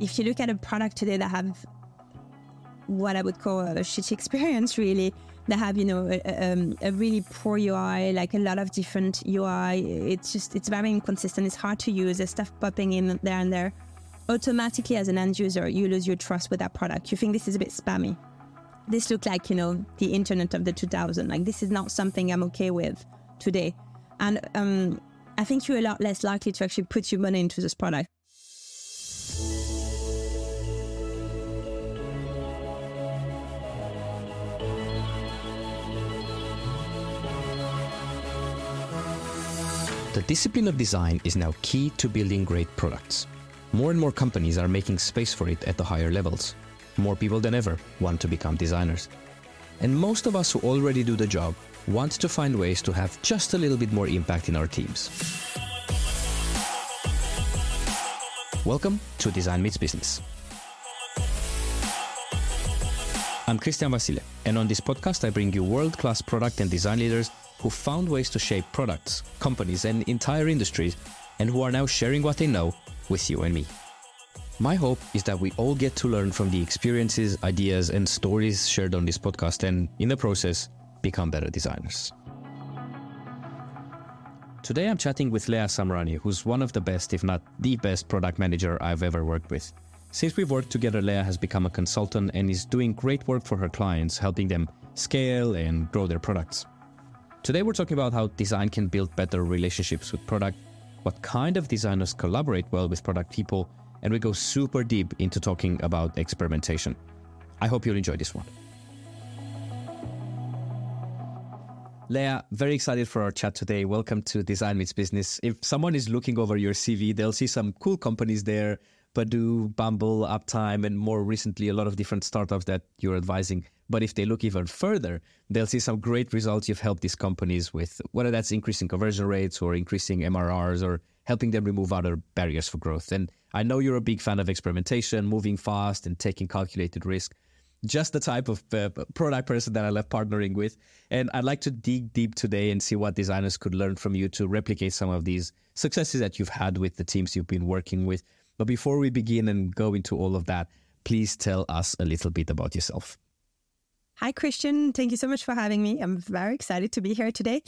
if you look at a product today that have what I would call a shitty experience, really, they have you know a, um, a, really poor UI, like a lot of different UI. It's just it's very inconsistent. It's hard to use. There's stuff popping in there and there. Automatically, as an end user, you lose your trust with that product. You think this is a bit spammy. This looks like you know the internet of the 2000. Like this is not something I'm okay with today. And um, I think you're a lot less likely to actually put your money into this product. Discipline of design is now key to building great products. More and more companies are making space for it at the higher levels. More people than ever want to become designers. And most of us who already do the job want to find ways to have just a little bit more impact in our teams. Welcome to Design Meets Business. I'm Christian Vasile, and on this podcast, I bring you world class product and design leaders who found ways to shape products, companies, and entire industries, and who are now sharing what they know with you and me. My hope is that we all get to learn from the experiences, ideas, and stories shared on this podcast, and in the process, become better designers. Today, I'm chatting with Lea Samrani, who's one of the best, if not the best, product manager I've ever worked with. Since we've worked together, Lea has become a consultant and is doing great work for her clients, helping them scale and grow their products. Today we're talking about how design can build better relationships with product, what kind of designers collaborate well with product people, and we go super deep into talking about experimentation. I hope you'll enjoy this one. Lea, very excited for our chat today. Welcome to Design Meets Business. If someone is looking over your CV, they'll see some cool companies there Badoo, Bumble, Uptime, and more recently, a lot of different startups that you're advising. But if they look even further, they'll see some great results you've helped these companies with, whether that's increasing conversion rates or increasing MRRs or helping them remove other barriers for growth. And I know you're a big fan of experimentation, moving fast, and taking calculated risk. Just the type of uh, product person that I love partnering with. And I'd like to dig deep today and see what designers could learn from you to replicate some of these successes that you've had with the teams you've been working with. But before we begin and go into all of that, please tell us a little bit about yourself. Hi, Christian. Thank you so much for having me. I'm very excited to be here today.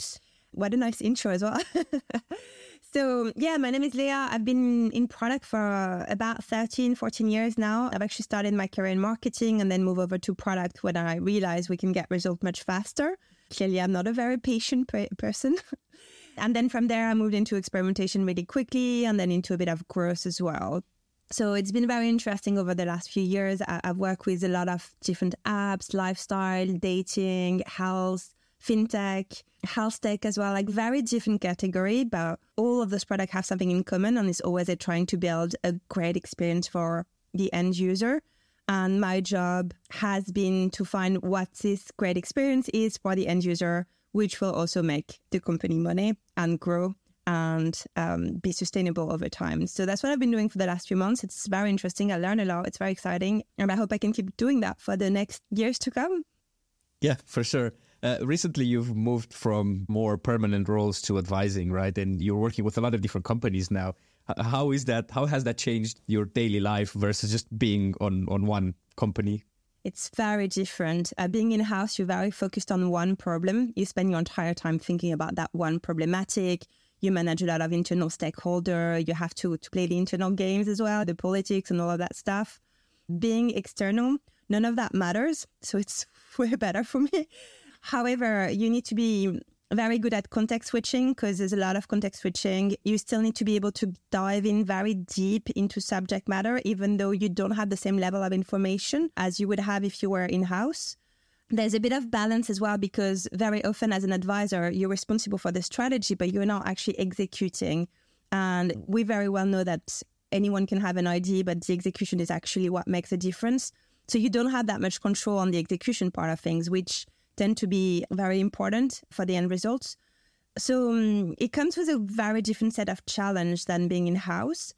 What a nice intro as well. so, yeah, my name is Lea. I've been in product for about 13, 14 years now. I've actually started my career in marketing and then moved over to product when I realized we can get results much faster. Clearly, I'm not a very patient pe- person. and then from there, I moved into experimentation really quickly and then into a bit of growth as well. So it's been very interesting over the last few years. I, have worked with a lot of different apps, lifestyle, dating, health, fintech, health tech as well, like very different category, but all of those products have something in common and it's always trying to build a great experience for the end user. And my job has been to find what this great experience is for the end user, which will also make the company money and grow and um, be sustainable over time. So that's what I've been doing for the last few months. It's very interesting. I learn a lot. It's very exciting. And I hope I can keep doing that for the next years to come. Yeah, for sure. Uh, recently, you've moved from more permanent roles to advising, right? And you're working with a lot of different companies now. How is that? How has that changed your daily life versus just being on on one company? It's very different. Uh, being in house, you're very focused on one problem. You spend your entire time thinking about that one problematic you manage a lot of internal stakeholder. You have to, to play the internal games as well, the politics and all of that stuff. Being external, none of that matters. So it's way better for me. However, you need to be very good at context switching because there's a lot of context switching. You still need to be able to dive in very deep into subject matter, even though you don't have the same level of information as you would have if you were in house there's a bit of balance as well because very often as an advisor you're responsible for the strategy but you're not actually executing. And we very well know that anyone can have an idea but the execution is actually what makes a difference. So you don't have that much control on the execution part of things which tend to be very important for the end results. So um, it comes with a very different set of challenge than being in house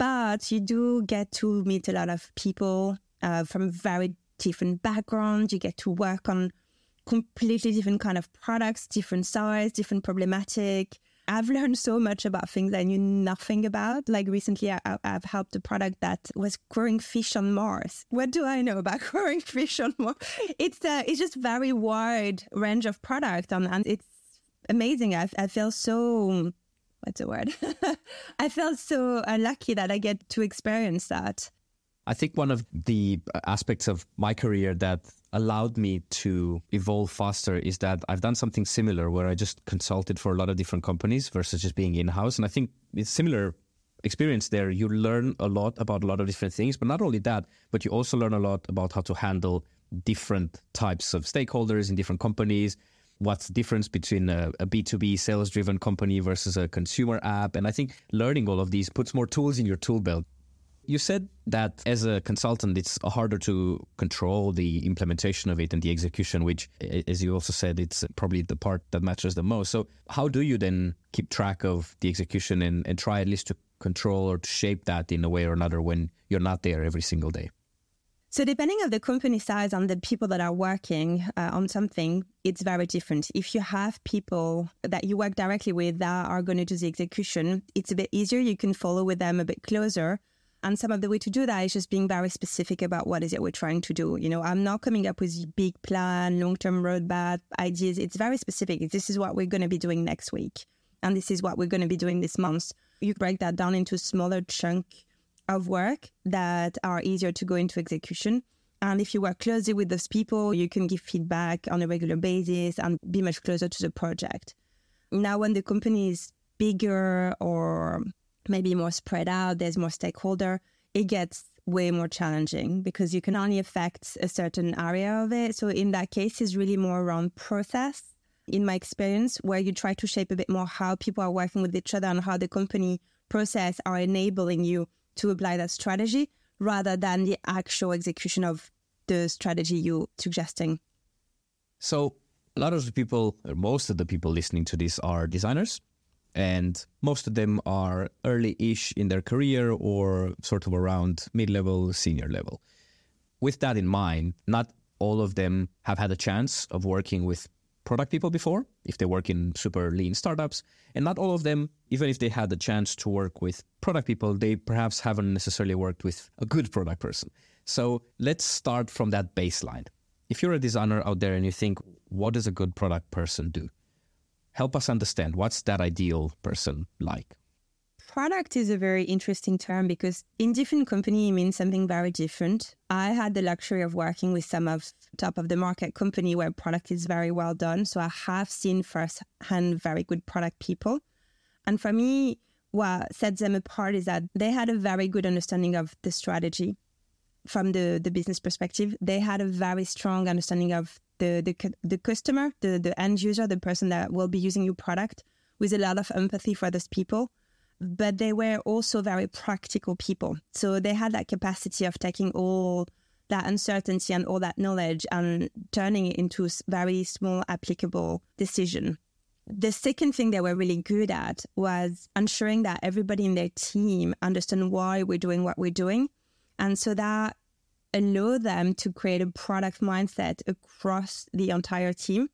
but you do get to meet a lot of people uh, from very different backgrounds. You get to work on completely different kind of products, different size, different problematic. I've learned so much about things I knew nothing about. Like recently, I, have helped a product that was growing fish on Mars. What do I know about growing fish on Mars? It's uh, it's just very wide range of product, and, and it's amazing. I, I feel so what's the word? I feel so uh, lucky that I get to experience that. I think one of the aspects of my career that allowed me to evolve faster is that I've done something similar where I just consulted for a lot of different companies versus just being in house. And I think it's similar experience there. You learn a lot about a lot of different things, but not only that, but you also learn a lot about how to handle different types of stakeholders in different companies. What's the difference between a a B2B sales driven company versus a consumer app? And I think learning all of these puts more tools in your tool belt you said that as a consultant, it's harder to control the implementation of it and the execution, which, as you also said, it's probably the part that matters the most. So, how do you then keep track of the execution and, and try at least to control or to shape that in a way or another when you're not there every single day? So, depending on the company size and the people that are working uh, on something, it's very different. If you have people that you work directly with that are going to do the execution, it's a bit easier. You can follow with them a bit closer and some of the way to do that is just being very specific about what is it we're trying to do. You know, I'm not coming up with big plan, long-term roadmap ideas. It's very specific. This is what we're going to be doing next week. And this is what we're going to be doing this month. You break that down into smaller chunk of work that are easier to go into execution. And if you work closely with those people, you can give feedback on a regular basis and be much closer to the project. Now, when the company is bigger or maybe more spread out, there's more stakeholder, it gets way more challenging because you can only affect a certain area of it. So in that case, it's really more around process. In my experience, where you try to shape a bit more how people are working with each other and how the company process are enabling you to apply that strategy rather than the actual execution of the strategy you're suggesting. So a lot of the people, or most of the people listening to this are designers and most of them are early-ish in their career or sort of around mid-level senior level. With that in mind not all of them have had a chance of working with product people before if they work in super lean startups and not all of them even if they had the chance to work with product people they perhaps haven't necessarily worked with a good product person. So let's start from that baseline. If you're a designer out there and you think what does a good product person do help us understand what's that ideal person like? Product is a very interesting term because in different company it means something very different. I had the luxury of working with some of top of the market company where product is very well done. So I have seen firsthand very good product people. And for me, what sets them apart is that they had a very good understanding of the strategy from the, the business perspective. They had a very strong understanding of the the, the customer, the, the end user, the person that will be using your product with a lot of empathy for those people. But they were also very practical people. So they had that capacity of taking all that uncertainty and all that knowledge and turning it into very small applicable decision. The second thing they were really good at was ensuring that everybody in their team understand why we're doing what we're doing. And so that allow them to create a product mindset across the entire team.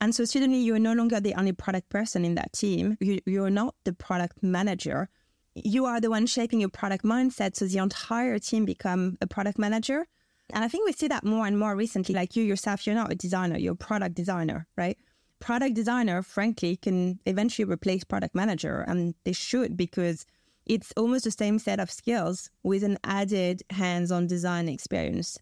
And so suddenly you're no longer the only product person in that team. You, you're not the product manager. You are the one shaping your product mindset. So the entire team become a product manager. And I think we see that more and more recently. Like you yourself, you're not a designer, you're a product designer, right? Product designer, frankly, can eventually replace product manager. And they should because it's almost the same set of skills with an added hands on design experience.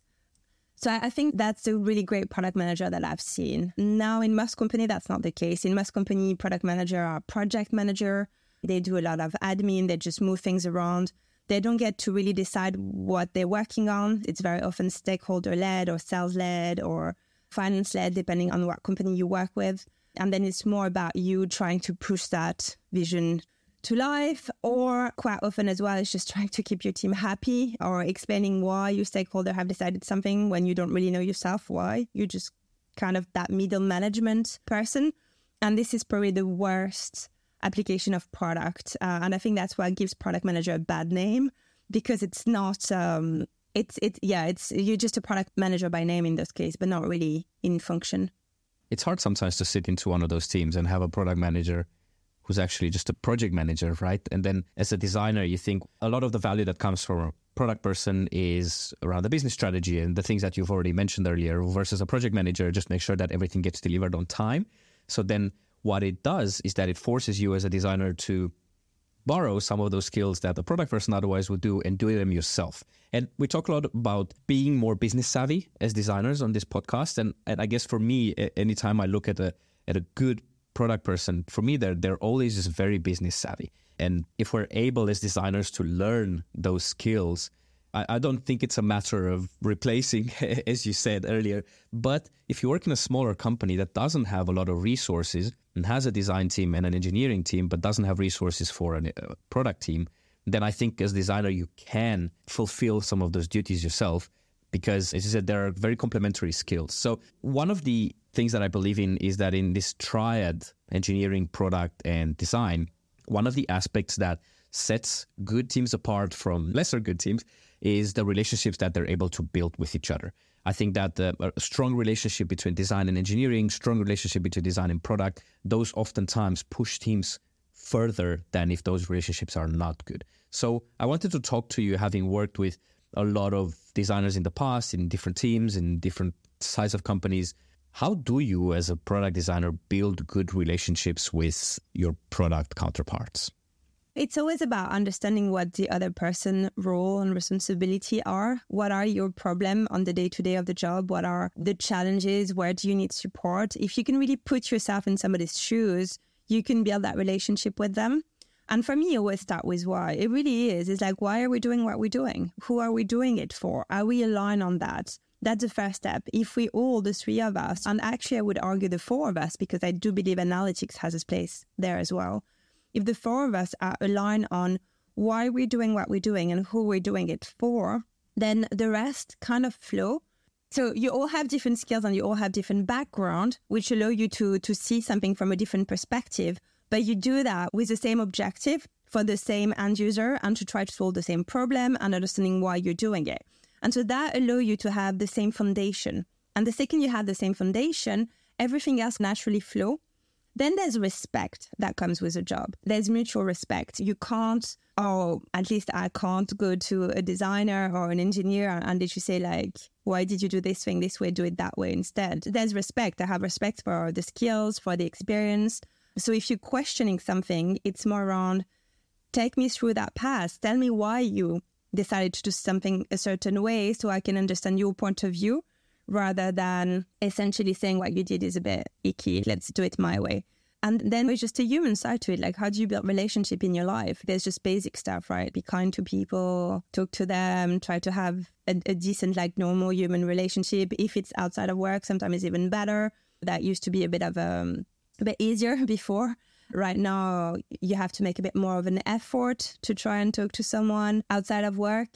So I think that's a really great product manager that I've seen. Now in most company, that's not the case. In most company, product manager are project manager. They do a lot of admin. They just move things around. They don't get to really decide what they're working on. It's very often stakeholder led or sales led or finance led, depending on what company you work with. And then it's more about you trying to push that vision to life, or quite often as well, it's just trying to keep your team happy or explaining why your stakeholder have decided something when you don't really know yourself why. You're just kind of that middle management person. And this is probably the worst application of product. Uh, and I think that's what gives product manager a bad name because it's not, um, it's, it, yeah, it's, you're just a product manager by name in this case, but not really in function. It's hard sometimes to sit into one of those teams and have a product manager who's actually just a project manager, right? And then as a designer, you think a lot of the value that comes from a product person is around the business strategy and the things that you've already mentioned earlier versus a project manager, just make sure that everything gets delivered on time. So then what it does is that it forces you as a designer to borrow some of those skills that the product person otherwise would do and do them yourself. And we talk a lot about being more business savvy as designers on this podcast. And, and I guess for me, anytime I look at a at a good product person, for me, they're they're always just very business savvy. And if we're able as designers to learn those skills, I, I don't think it's a matter of replacing, as you said earlier. But if you work in a smaller company that doesn't have a lot of resources and has a design team and an engineering team, but doesn't have resources for a uh, product team, then I think as designer you can fulfill some of those duties yourself because, as you said, there are very complementary skills. So one of the things that I believe in is that in this triad, engineering, product, and design, one of the aspects that sets good teams apart from lesser good teams is the relationships that they're able to build with each other. I think that uh, a strong relationship between design and engineering, strong relationship between design and product, those oftentimes push teams further than if those relationships are not good. So I wanted to talk to you, having worked with a lot of designers in the past, in different teams, in different size of companies. How do you, as a product designer, build good relationships with your product counterparts? It's always about understanding what the other person role and responsibility are. What are your problem on the day to day of the job? What are the challenges? Where do you need support? If you can really put yourself in somebody's shoes, you can build that relationship with them. And for me, always start with why. It really is. It's like, why are we doing what we're doing? Who are we doing it for? Are we aligned on that? That's the first step. If we all, the three of us, and actually I would argue the four of us, because I do believe analytics has its place there as well if the four of us are aligned on why we're doing what we're doing and who we're doing it for, then the rest kind of flow. So you all have different skills and you all have different background, which allow you to to see something from a different perspective. But you do that with the same objective for the same end user and to try to solve the same problem and understanding why you're doing it. And so that allow you to have the same foundation. And the second you have the same foundation, everything else naturally flow then there's respect that comes with a job. There's mutual respect. You can't, or at least I can't go to a designer or an engineer and did you say like, why did you do this thing this way? Do it that way instead. There's respect. I have respect for the skills, for the experience. So if you're questioning something, it's more around take me through that path. Tell me why you decided to do something a certain way so I can understand your point of view rather than essentially saying what you did is a bit icky, let's do it my way. And then there's just a human side to it. Like, how do you build relationship in your life? There's just basic stuff, right? Be kind to people, talk to them, try to have a, a decent, like, normal human relationship. If it's outside of work, sometimes it's even better. That used to be a bit of a, um, a bit easier before. Right now, you have to make a bit more of an effort to try and talk to someone outside of work.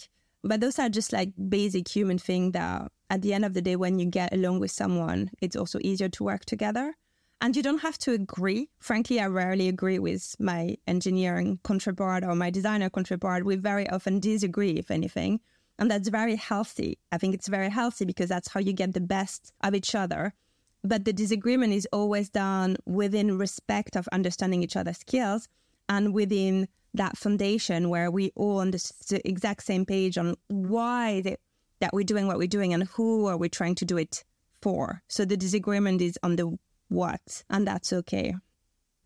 But those are just like basic human things that at the end of the day, when you get along with someone, it's also easier to work together. And you don't have to agree. Frankly, I rarely agree with my engineering counterpart or my designer counterpart. We very often disagree, if anything. And that's very healthy. I think it's very healthy because that's how you get the best of each other. But the disagreement is always done within respect of understanding each other's skills and within that foundation where we all on the exact same page on why the, that we're doing what we're doing and who are we trying to do it for. So the disagreement is on the what, and that's okay.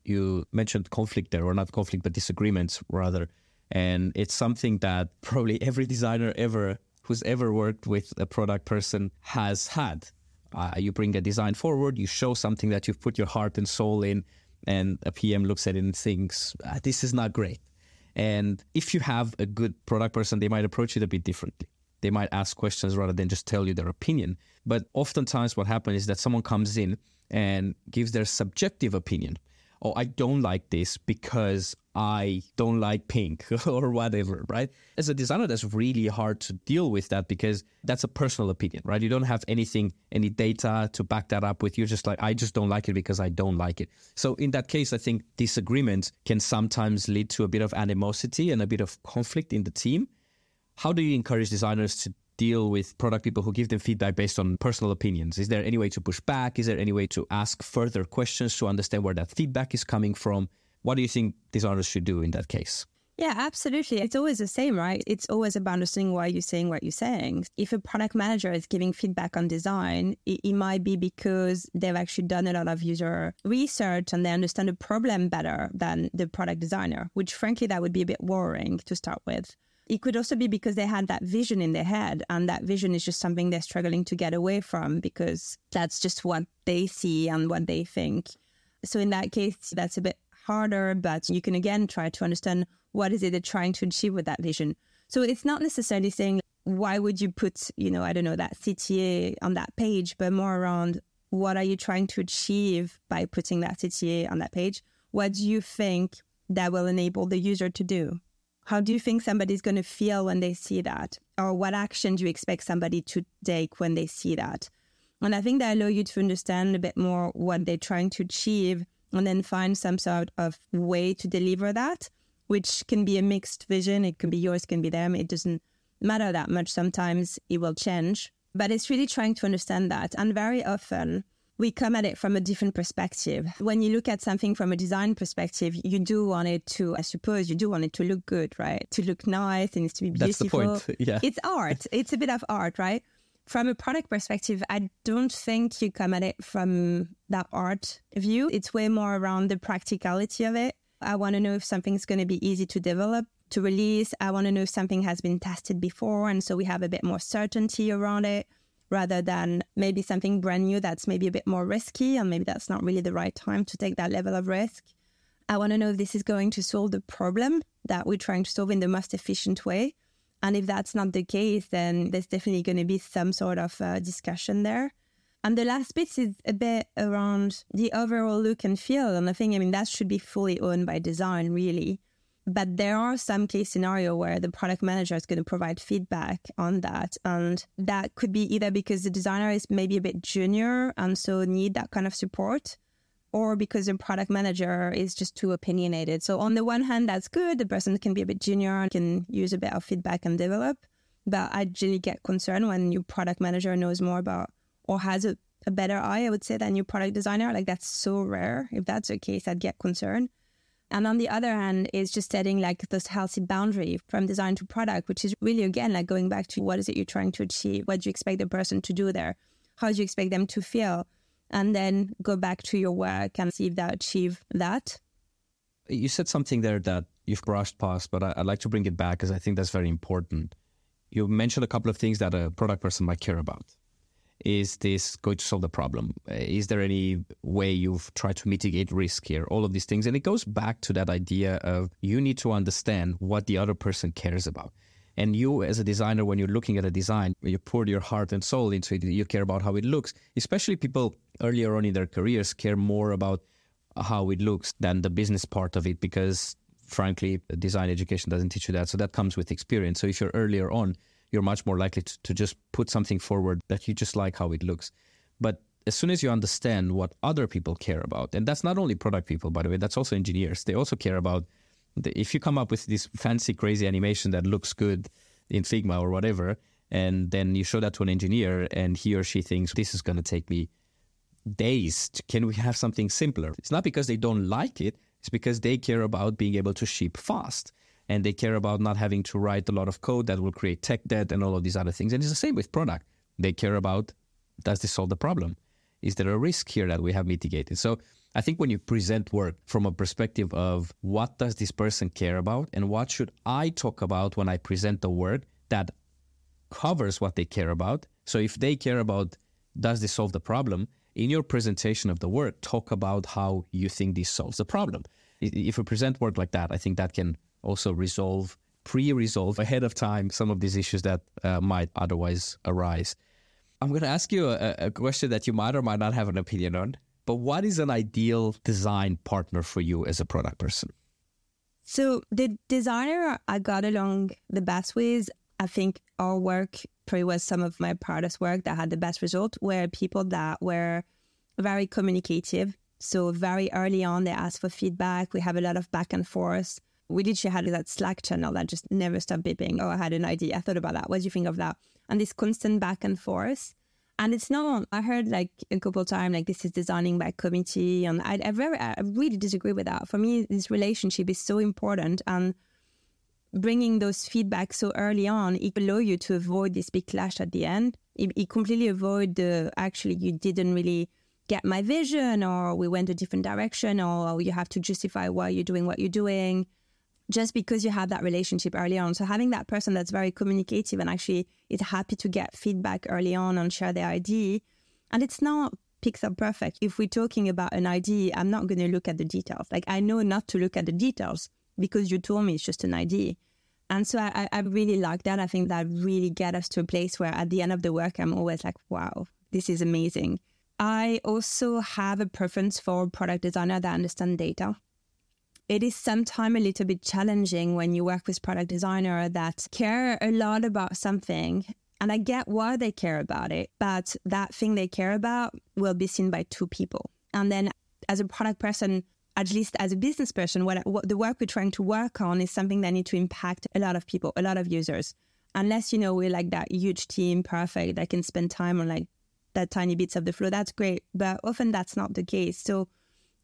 You mentioned conflict there, or not conflict, but disagreements rather. And it's something that probably every designer ever who's ever worked with a product person has had. Uh, you bring a design forward, you show something that you've put your heart and soul in, and a PM looks at it and thinks, ah, this is not great. And if you have a good product person, they might approach it a bit differently. They might ask questions rather than just tell you their opinion. But oftentimes, what happens is that someone comes in and gives their subjective opinion. Oh, I don't like this because I don't like pink or whatever, right? As a designer, that's really hard to deal with that because that's a personal opinion, right? You don't have anything, any data to back that up with. You're just like, I just don't like it because I don't like it. So in that case, I think disagreement can sometimes lead to a bit of animosity and a bit of conflict in the team. How do you encourage designers to deal with product people who give them feedback based on personal opinions? Is there any way to push back? Is there any way to ask further questions to understand where that feedback is coming from? What do you think designers should do in that case? Yeah, absolutely. It's always the same, right? It's always about understanding why you're saying what you're saying. If a product manager is giving feedback on design, it, it, might be because they've actually done a lot of user research and they understand the problem better than the product designer, which frankly, that would be a bit worrying to start with. It could also be because they had that vision in their head, and that vision is just something they're struggling to get away from because that's just what they see and what they think. So, in that case, that's a bit harder, but you can again try to understand what is it they're trying to achieve with that vision. So it's not necessarily saying why would you put, you know, I don't know, that CTA on that page, but more around what are you trying to achieve by putting that CTA on that page? What do you think that will enable the user to do? How do you think somebody's going to feel when they see that? Or what action do you expect somebody to take when they see that? And I think that allow you to understand a bit more what they're trying to achieve and then find some sort of way to deliver that, which can be a mixed vision. It can be yours, can be them. It doesn't matter that much. Sometimes it will change, but it's really trying to understand that. And very often, we come at it from a different perspective. When you look at something from a design perspective, you do want it to, I suppose, you do want it to look good, right? To look nice, needs to be beautiful. That's the point. Yeah. It's art. It's a bit of art, right? From a product perspective, I don't think you come at it from that art view. It's way more around the practicality of it. I want to know if something's going to be easy to develop, to release. I want to know if something has been tested before. And so we have a bit more certainty around it rather than maybe something brand new that's maybe a bit more risky. And maybe that's not really the right time to take that level of risk. I want to know if this is going to solve the problem that we're trying to solve in the most efficient way. And if that's not the case, then there's definitely going to be some sort of uh, discussion there. And the last bit is a bit around the overall look and feel. And I think, I mean, that should be fully owned by design, really. But there are some case scenario where the product manager is going to provide feedback on that. And that could be either because the designer is maybe a bit junior and so need that kind of support, or because the product manager is just too opinionated. So on the one hand, that's good. The person can be a bit junior and can use a bit of feedback and develop. But I generally get concerned when your product manager knows more about or has a, a better eye, I would say, than your product designer. Like that's so rare. If that's the case, I'd get concerned. And on the other hand, is just setting like this healthy boundary from design to product, which is really again like going back to what is it you're trying to achieve? What do you expect the person to do there? How do you expect them to feel? And then go back to your work and see if they achieve that. You said something there that you've brushed past, but I, would like to bring it back because I think that's very important. You mentioned a couple of things that a product person might care about. Is this going to solve the problem? Eh, is there any way you've tried to mitigate risk here? All of these things. And it goes back to that idea of you need to understand what the other person cares about. And you, as a designer, when you're looking at a design, you pour your heart and soul into it. You care about how it looks. Especially people earlier on in their careers care more about how it looks than the business part of it because, frankly, design education doesn't teach you that. So that comes with experience. So if you're earlier on, you're much more likely to, to just put something forward that you just like how it looks. But as soon as you understand what other people care about, and that's not only product people, by the way, that's also engineers. They also care about if you come up with this fancy, crazy animation that looks good in Figma or whatever, and then you show that to an engineer and he or she thinks this is going to take me days, can we have something simpler? It's not because they don't like it, it's because they care about being able to ship fast. And they care about not having to write a lot of code that will create tech debt and all of these other things. And it's the same with product. They care about does this solve the problem? Is there a risk here that we have mitigated? So I think when you present work from a perspective of what does this person care about and what should I talk about when I present the work that covers what they care about. So if they care about does this solve the problem, in your presentation of the work, talk about how you think this solves the problem. If you present work like that, I think that can also resolve, pre-resolve ahead of time some of these issues that uh, might otherwise arise. I'm going to ask you a, a question that you might or might not have an opinion on. But what is an ideal design partner for you as a product person? So the designer I got along the best with, I think our work probably was some of my proudest work that had the best result were people that were very communicative. So very early on, they asked for feedback. We have a lot of back and forth. We literally had that Slack channel that just never stopped beeping. Oh, I had an idea. I thought about that. What do you think of that? And this constant back and forth And it's not, I heard like a couple of times, like this is designing by committee. And I, I, very, I really disagree with that. For me, this relationship is so important. And bringing those feedback so early on, it allow you to avoid this big clash at the end. It, it completely avoid the, actually, you didn't really get my vision or we went a different direction or you have to justify why you're doing what you're doing just because you have that relationship early on. So having that person that's very communicative and actually is happy to get feedback early on and share their idea. And it's not pixel perfect. If we're talking about an idea, I'm not going to look at the details. Like I know not to look at the details because you told me it's just an idea. And so I, I really like that. I think that really get us to a place where at the end of the work, I'm always like, wow, this is amazing. I also have a preference for product designer that understand data it is sometimes a little bit challenging when you work with product designer that care a lot about something and I get why they care about it, but that thing they care about will be seen by two people. And then as a product person, at least as a business person, what, what the work we're trying to work on is something that need to impact a lot of people, a lot of users. Unless, you know, we're like that huge team, perfect, that can spend time on like that tiny bits of the flow, that's great. But often that's not the case. So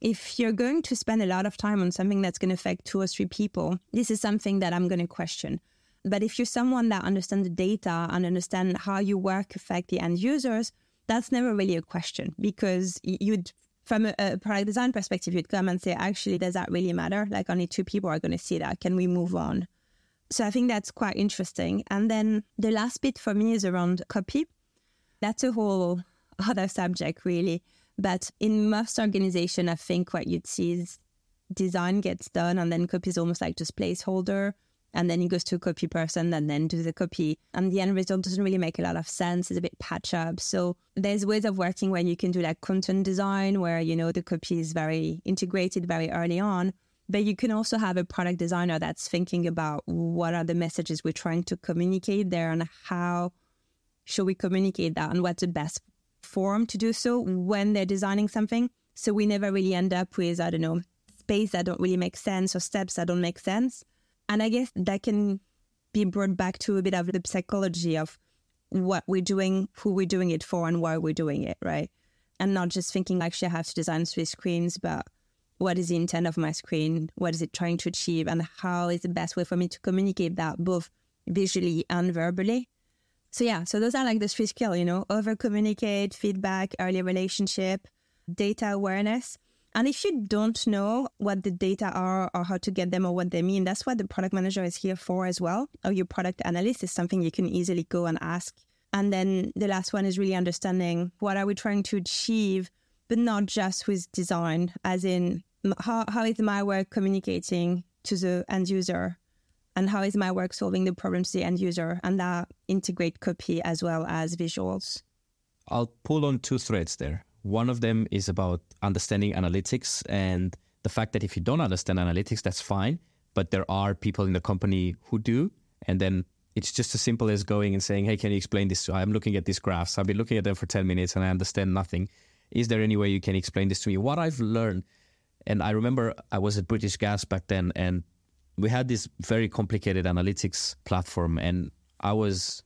if you're going to spend a lot of time on something that's going to affect two or three people, this is something that I'm going to question. But if you're someone that understands the data and understand how your work affect the end users, that's never really a question because you'd from a, a, product design perspective, you'd come and say, actually, does that really matter? Like only two people are going to see that. Can we move on? So I think that's quite interesting. And then the last bit for me is around copy. That's a whole other subject, really. But in most organization, I think what you'd see is design gets done and then copy is almost like just placeholder. And then it goes to a copy person and then do the copy. And the end result doesn't really make a lot of sense. It's a bit patch up. So there's ways of working where you can do like content design where, you know, the copy is very integrated very early on. But you can also have a product designer that's thinking about what are the messages we're trying to communicate there and how should we communicate that and what's the best form to do so when they're designing something. So we never really end up with, I don't know, space that don't really make sense or steps that don't make sense. And I guess that can be brought back to a bit of the psychology of what we're doing, who we're doing it for, and why we're doing it, right? And not just thinking actually I have to design three screens, but what is the intent of my screen? What is it trying to achieve? And how is the best way for me to communicate that both visually and verbally? So yeah, so those are like the three skills, you know, over communicate, feedback, early relationship, data awareness. And if you don't know what the data are or how to get them or what they mean, that's what the product manager is here for as well. Or your product analyst is something you can easily go and ask. And then the last one is really understanding what are we trying to achieve, but not just with design, as in how, how is my work communicating to the end user and how is my work solving the problems the end user and that integrate copy as well as visuals? I'll pull on two threads there. One of them is about understanding analytics and the fact that if you don't understand analytics that's fine but there are people in the company who do. And then it's just as simple as going and saying hey can you explain this i'm looking at these graphs. I've been looking at them for 10 minutes and i understand nothing. Is there any way you can explain this to me? What i've learned and i remember i was at british gas back then and we had this very complicated analytics platform, and I was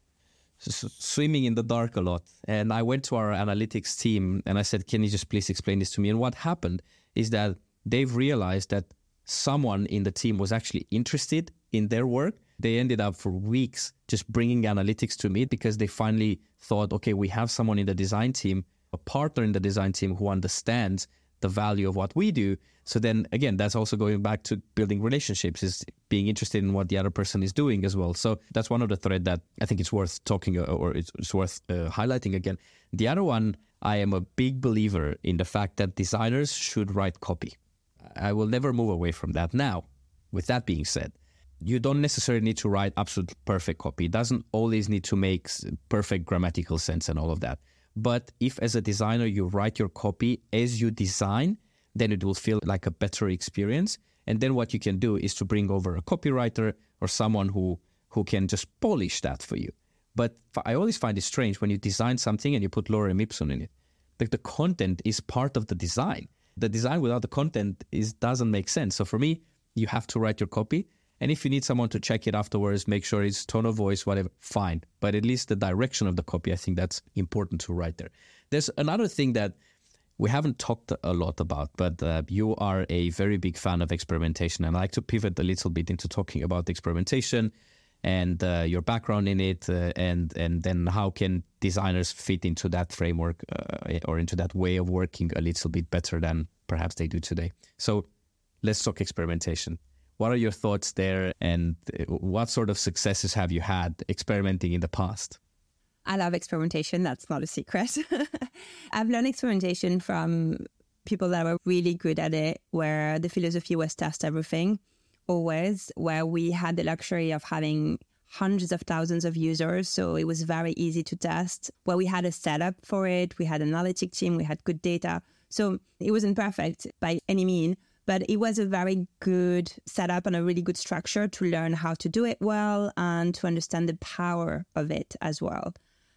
swimming in the dark a lot. And I went to our analytics team and I said, Can you just please explain this to me? And what happened is that they've realized that someone in the team was actually interested in their work. They ended up for weeks just bringing analytics to me because they finally thought, okay, we have someone in the design team, a partner in the design team who understands the value of what we do. So then again, that's also going back to building relationships, is being interested in what the other person is doing as well. So that's one of the thread that I think it's worth talking uh, or it's, worth uh, highlighting again. The other one, I am a big believer in the fact that designers should write copy. I will never move away from that. Now, with that being said, you don't necessarily need to write absolute perfect copy. It doesn't always need to make perfect grammatical sense and all of that. But if as a designer you write your copy as you design, then it will feel like a better experience. And then what you can do is to bring over a copywriter or someone who who can just polish that for you. But I always find it strange when you design something and you put lorem ipsum in it. Like the content is part of the design. The design without the content is doesn't make sense. So for me, you have to write your copy And if you need someone to check it afterwards, make sure it's tone of voice, whatever, fine. But at least the direction of the copy, I think that's important to write there. There's another thing that we haven't talked a lot about, but uh, you are a very big fan of experimentation. And I like to pivot a little bit into talking about experimentation and uh, your background in it, uh, and and then how can designers fit into that framework uh, or into that way of working a little bit better than perhaps they do today. So let's talk experimentation. What are your thoughts there, and uh, what sort of successes have you had experimenting in the past? I love experimentation. That's not a secret. I've learned experimentation from people that were really good at it, where the philosophy was test everything, always, where we had the luxury of having hundreds of thousands of users. So it was very easy to test, where we had a setup for it. We had an analytic team, we had good data. So it wasn't perfect by any mean, but it was a very good setup and a really good structure to learn how to do it well and to understand the power of it as well.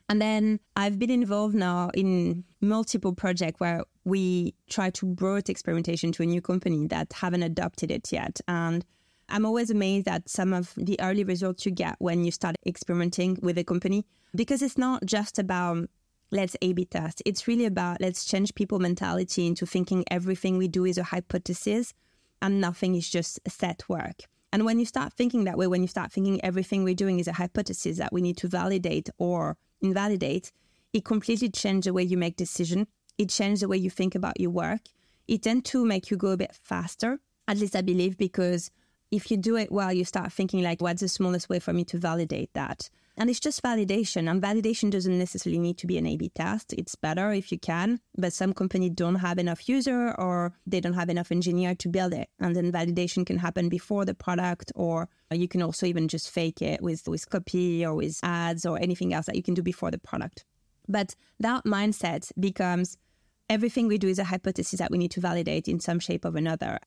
And then I've been involved now in multiple projects where we try to brought experimentation to a new company that haven't adopted it yet. And I'm always amazed at some of the early results you get when you start experimenting with a company because it's not just about let's A B test. It's really about let's change people mentality into thinking everything we do is a hypothesis and nothing is just set work. And when you start thinking that way, when you start thinking everything we're doing is a hypothesis that we need to validate or invalidate, it completely changes the way you make decision. It changes the way you think about your work. It tends to make you go a bit faster, at least I believe, because if you do it well, you start thinking like, what's the smallest way for me to validate that? And it's just validation. And validation doesn't necessarily need to be an A B test. It's better if you can, but some companies don't have enough user or they don't have enough engineer to build it. And then validation can happen before the product, or you can also even just fake it with, with copy or with ads or anything else that you can do before the product. But that mindset becomes everything we do is a hypothesis that we need to validate in some shape or another.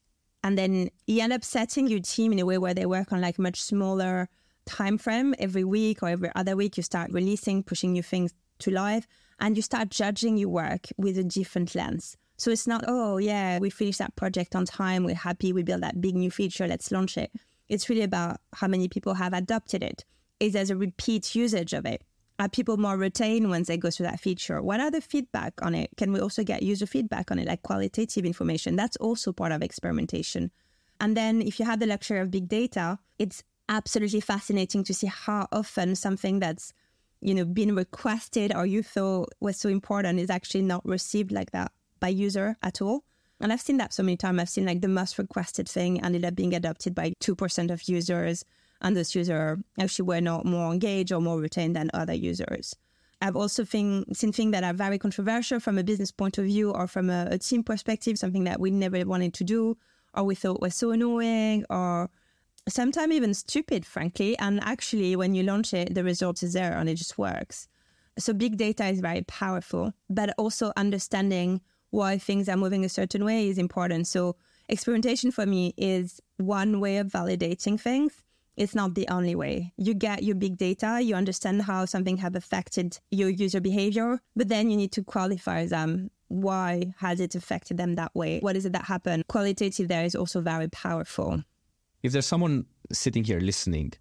And then you end up setting your team in a way where they work on like much smaller time frame. Every week or every other week you start releasing pushing new things to life and you start judging your work with a different lens. So it's not oh yeah we finished that project on time we're happy we built that big new feature let's launch it. It's really about how many people have adopted it. Is there a repeat usage of it? Are people more retained once they go through that feature? What are the feedback on it? Can we also get user feedback on it like qualitative information? That's also part of experimentation. And then if you have the luxury of big data it's absolutely fascinating to see how often something that's you know been requested or you thought was so important is actually not received like that by user at all. And i've seen that so many times. I've seen like the most requested thing ended up being adopted by 2% of users and those users actually were not more engaged or more retained than other users. I've also seen things that are very controversial from a business point of view or from a, a team perspective, something that we never wanted to do or we thought was so annoying or sometimes even stupid, frankly. And actually, when you launch it, the result is there and it just works. So, big data is very powerful, but also understanding why things are moving a certain way is important. So, experimentation for me is one way of validating things. It's not the only way. You get your big data, you understand how something have affected your user behavior, but then you need to qualify them. Why has it affected them that way? What is it that happened? Qualitative there is also very powerful if there's someone sitting here listening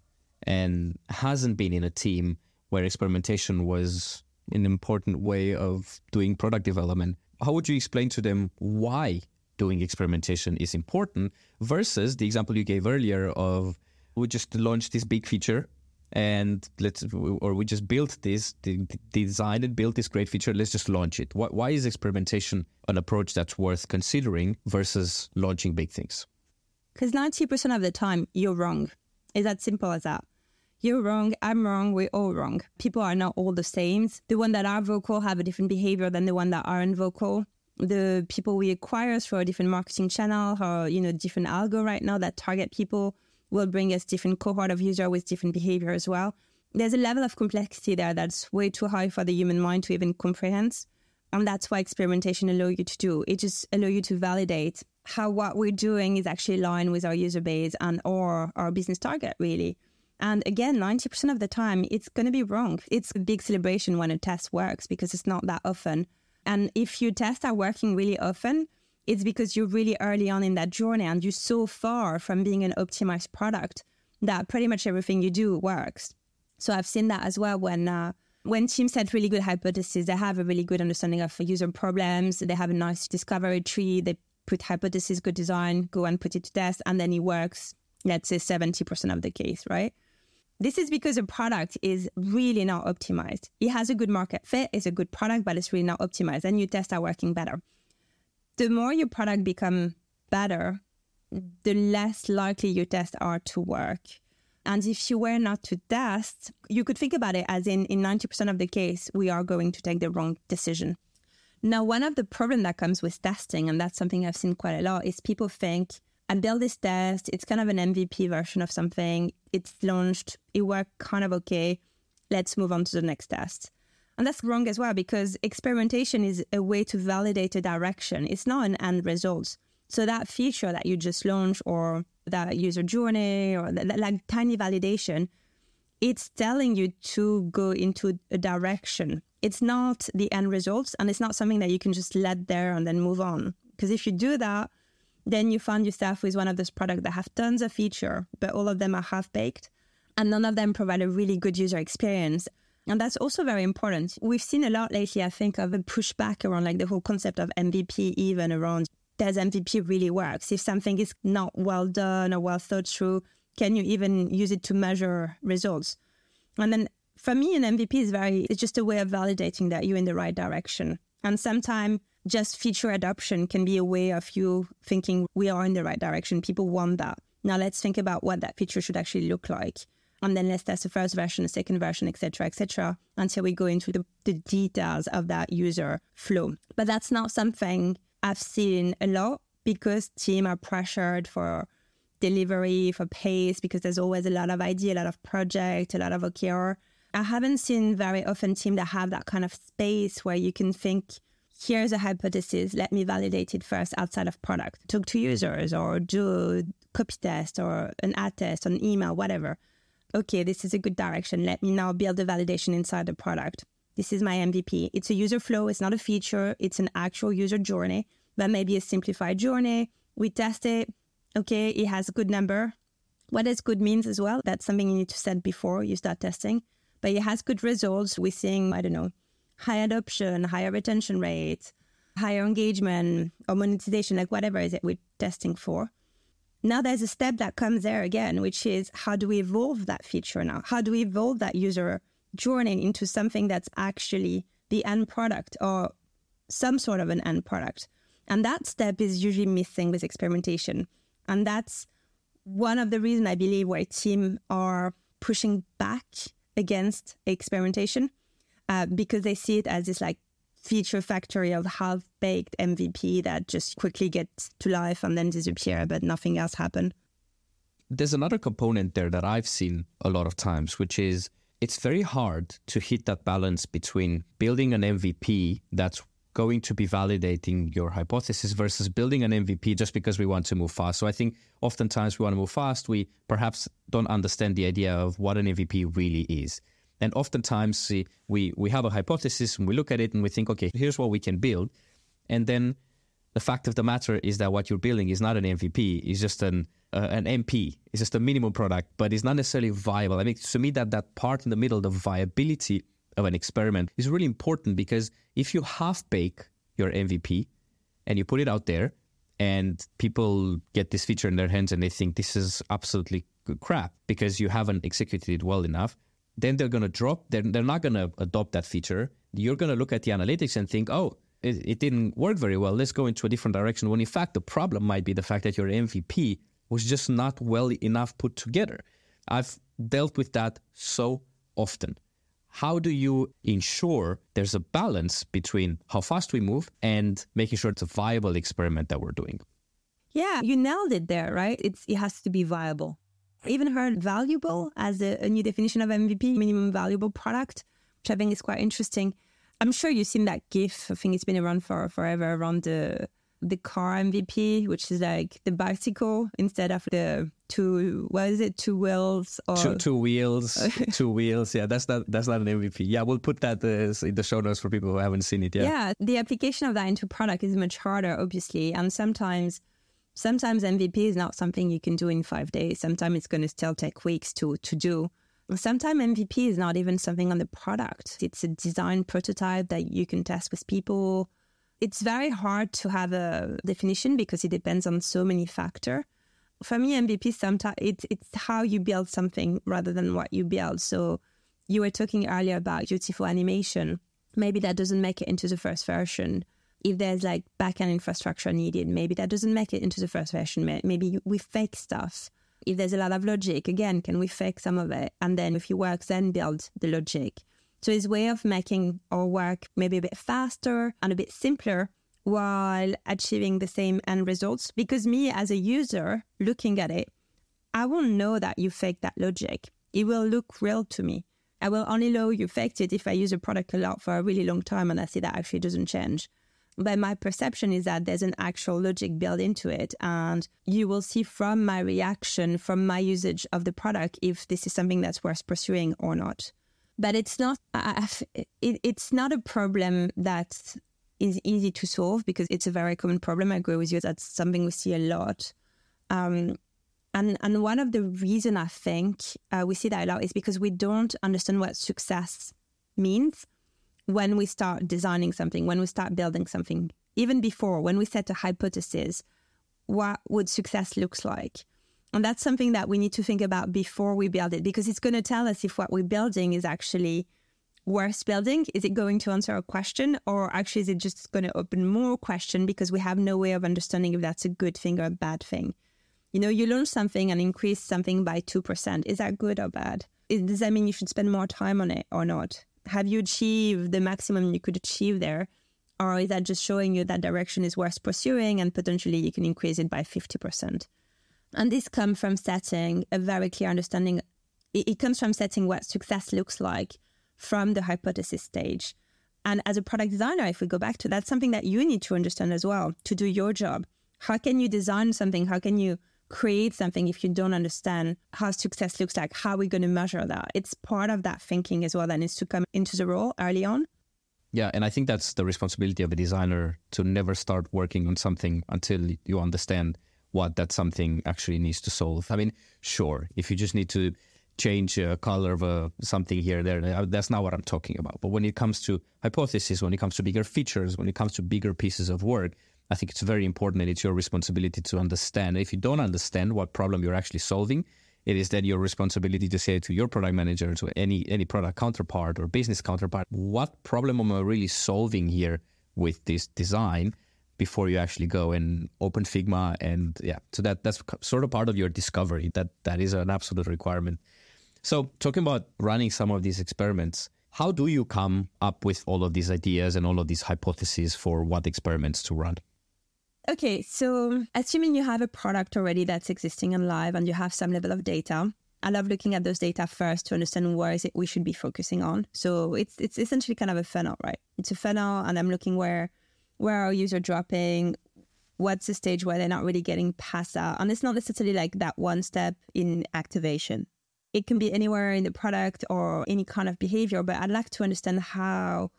and hasn't been in a team where experimentation was an important way of doing product development, how would you explain to them why doing experimentation is important versus the example you gave earlier of we just launched this big feature and let's or we just built this designed and built this great feature let's just launch it. Why, why is experimentation an approach that's worth considering versus launching big things because 90% of the time, you're wrong. It's that simple as that. You're wrong, I'm wrong, we're all wrong. People are not all the same. The one that are vocal have a different behavior than the one that aren't vocal. The people we acquire through a different marketing channel or, you know, different algo right now that target people will bring us different cohort of user with different behavior as well. There's a level of complexity there that's way too high for the human mind to even comprehend. And that's why experimentation allow you to do. It just allow you to validate how what we're doing is actually aligned with our user base and or our business target really. And again, 90% of the time, it's going to be wrong. It's a big celebration when a test works because it's not that often. And if your tests are working really often, it's because you're really early on in that journey and you're so far from being an optimized product that pretty much everything you do works. So I've seen that as well when uh, when teams set really good hypotheses, they have a really good understanding of user problems. They have a nice discovery tree. They put hypothesis, good design, go and put it to test, and then it works. Let's say seventy percent of the case, right? This is because a product is really not optimized. It has a good market fit, it's a good product, but it's really not optimized. And your tests are working better. The more your product become better, the less likely your tests are to work. And if you were not to test, you could think about it as in, in 90% of the case, we are going to take the wrong decision. Now, one of the problems that comes with testing, and that's something I've seen quite a lot, is people think I built this test. It's kind of an MVP version of something. It's launched. It worked kind of okay. Let's move on to the next test. And that's wrong as well because experimentation is a way to validate a direction. It's not an end result. So that feature that you just launched or that user journey or that, like tiny validation, it's telling you to go into a direction. It's not the end results and it's not something that you can just let there and then move on. Because if you do that, then you find yourself with one of those products that have tons of feature, but all of them are half baked and none of them provide a really good user experience. And that's also very important. We've seen a lot lately, I think, of a pushback around like the whole concept of MVP, even around does MVP really works? If something is not well done or well thought through, can you even use it to measure results? And then for me, an MVP is very, it's just a way of validating that you're in the right direction. And sometimes just feature adoption can be a way of you thinking we are in the right direction. People want that. Now let's think about what that feature should actually look like. And then let's test the first version, the second version, etc., etc., until we go into the, the details of that user flow. But that's not something I've seen a lot because teams are pressured for delivery, for pace, because there's always a lot of idea, a lot of project, a lot of OKR. I haven't seen very often teams that have that kind of space where you can think here's a hypothesis, let me validate it first outside of product. Talk to users or do copy test or an ad test on email, whatever. Okay, this is a good direction. Let me now build the validation inside the product. This is my MVP. It's a user flow, it's not a feature, it's an actual user journey, but maybe a simplified journey. We test it. Okay, it has a good number. What does good means as well? That's something you need to set before you start testing. But it has good results. We're seeing, I don't know, high adoption, higher retention rate, higher engagement or monetization, like whatever is it we're testing for. Now there's a step that comes there again, which is how do we evolve that feature now? How do we evolve that user journey into something that's actually the end product or some sort of an end product? And that step is usually missing with experimentation. And that's one of the reasons I believe why teams are pushing back against experimentation uh, because they see it as this like feature factory of half baked MVP that just quickly gets to life and then disappear, but nothing else happened. There's another component there that I've seen a lot of times, which is it's very hard to hit that balance between building an MVP that's going to be validating your hypothesis versus building an MVP just because we want to move fast. So I think oftentimes we want to move fast, we perhaps don't understand the idea of what an MVP really is. And oftentimes we, we have a hypothesis and we look at it and we think, okay, here's what we can build. And then the fact of the matter is that what you're building is not an MVP, it's just an uh, an MP, it's just a minimum product, but it's not necessarily viable. I mean, to me, that that part in the middle, the viability of an experiment, is really important because if you half bake your MVP and you put it out there, and people get this feature in their hands and they think this is absolutely crap because you haven't executed it well enough, then they're going to drop, they're, they're not going to adopt that feature. You're going to look at the analytics and think, oh, it, it didn't work very well. Let's go into a different direction. When in fact, the problem might be the fact that your MVP was just not well enough put together. I've dealt with that so often. How do you ensure there's a balance between how fast we move and making sure it's a viable experiment that we're doing? Yeah, you nailed it there, right? It's, it has to be viable. I even heard valuable as a, a new definition of MVP, minimum valuable product, which I think is quite interesting. I'm sure you've seen that GIF. I think it's been around for forever around the the car MVP, which is like the bicycle instead of the two what is it two wheels or two, two wheels two wheels yeah that's not that's not an mvp yeah we'll put that uh, in the show notes for people who haven't seen it yet yeah the application of that into product is much harder obviously and sometimes Sometimes MVP is not something you can do in five days. Sometimes it's going to still take weeks to, to do. Sometimes MVP is not even something on the product. It's a design prototype that you can test with people. It's very hard to have a definition because it depends on so many factors. For me, MVP sometimes it's it's how you build something rather than what you build. So you were talking earlier about beautiful animation. Maybe that doesn't make it into the first version. If there's like backend infrastructure needed, maybe that doesn't make it into the first version. Maybe we fake stuff if there's a lot of logic, again, can we fake some of it? And then if it works, then build the logic. So a way of making our work maybe a bit faster and a bit simpler while achieving the same end results. Because me as a user looking at it, I won't know that you fake that logic. It will look real to me. I will only know you faked it if I use a product a lot for a really long time and I see that actually doesn't change. But my perception is that there's an actual logic built into it. And you will see from my reaction, from my usage of the product, if this is something that's worth pursuing or not. But it's not, it, it's not a problem that is easy to solve because it's a very common problem. I agree with you. That's something we see a lot. Um, and, and one of the reason I think uh, we see that a lot is because we don't understand what success means when we start designing something, when we start building something, even before, when we set a hypothesis, what would success looks like? And that's something that we need to think about before we build it because it's going to tell us if what we're building is actually worth building. Is it going to answer a question or actually is it just going to open more question because we have no way of understanding if that's a good thing or a bad thing? You know, you launch something and increase something by 2%. Is that good or bad? Does that mean you should spend more time on it or not? have you achieved the maximum you could achieve there? Or is that just showing you that direction is worth pursuing and potentially you can increase it by 50%? And this comes from setting a very clear understanding. It, comes from setting what success looks like from the hypothesis stage. And as a product designer, if we go back to that, something that you need to understand as well to do your job. How can you design something? How can you create something if you don't understand how success looks like, how are we going to measure that? It's part of that thinking as well that needs to come into the role early on. Yeah, and I think that's the responsibility of a designer to never start working on something until you understand what that something actually needs to solve. I mean, sure, if you just need to change a color of a, something here there, uh, that's not what I'm talking about. But when it comes to hypotheses, when it comes to bigger features, when it comes to bigger pieces of work, I think it's very important and it's your responsibility to understand. If you don't understand what problem you're actually solving, it is then your responsibility to say to your product manager, to any any product counterpart or business counterpart, what problem am I really solving here with this design before you actually go and open Figma and yeah. So that that's sort of part of your discovery. That that is an absolute requirement. So talking about running some of these experiments, how do you come up with all of these ideas and all of these hypotheses for what experiments to run? Okay, so assuming you have a product already that's existing and live and you have some level of data, I love looking at those data first to understand where is it we should be focusing on. So it's it's essentially kind of a funnel, right? It's a funnel, and I'm looking where where are user dropping, what's the stage where they're not really getting past that, and it's not necessarily like that one step in activation. It can be anywhere in the product or any kind of behavior, but I'd like to understand how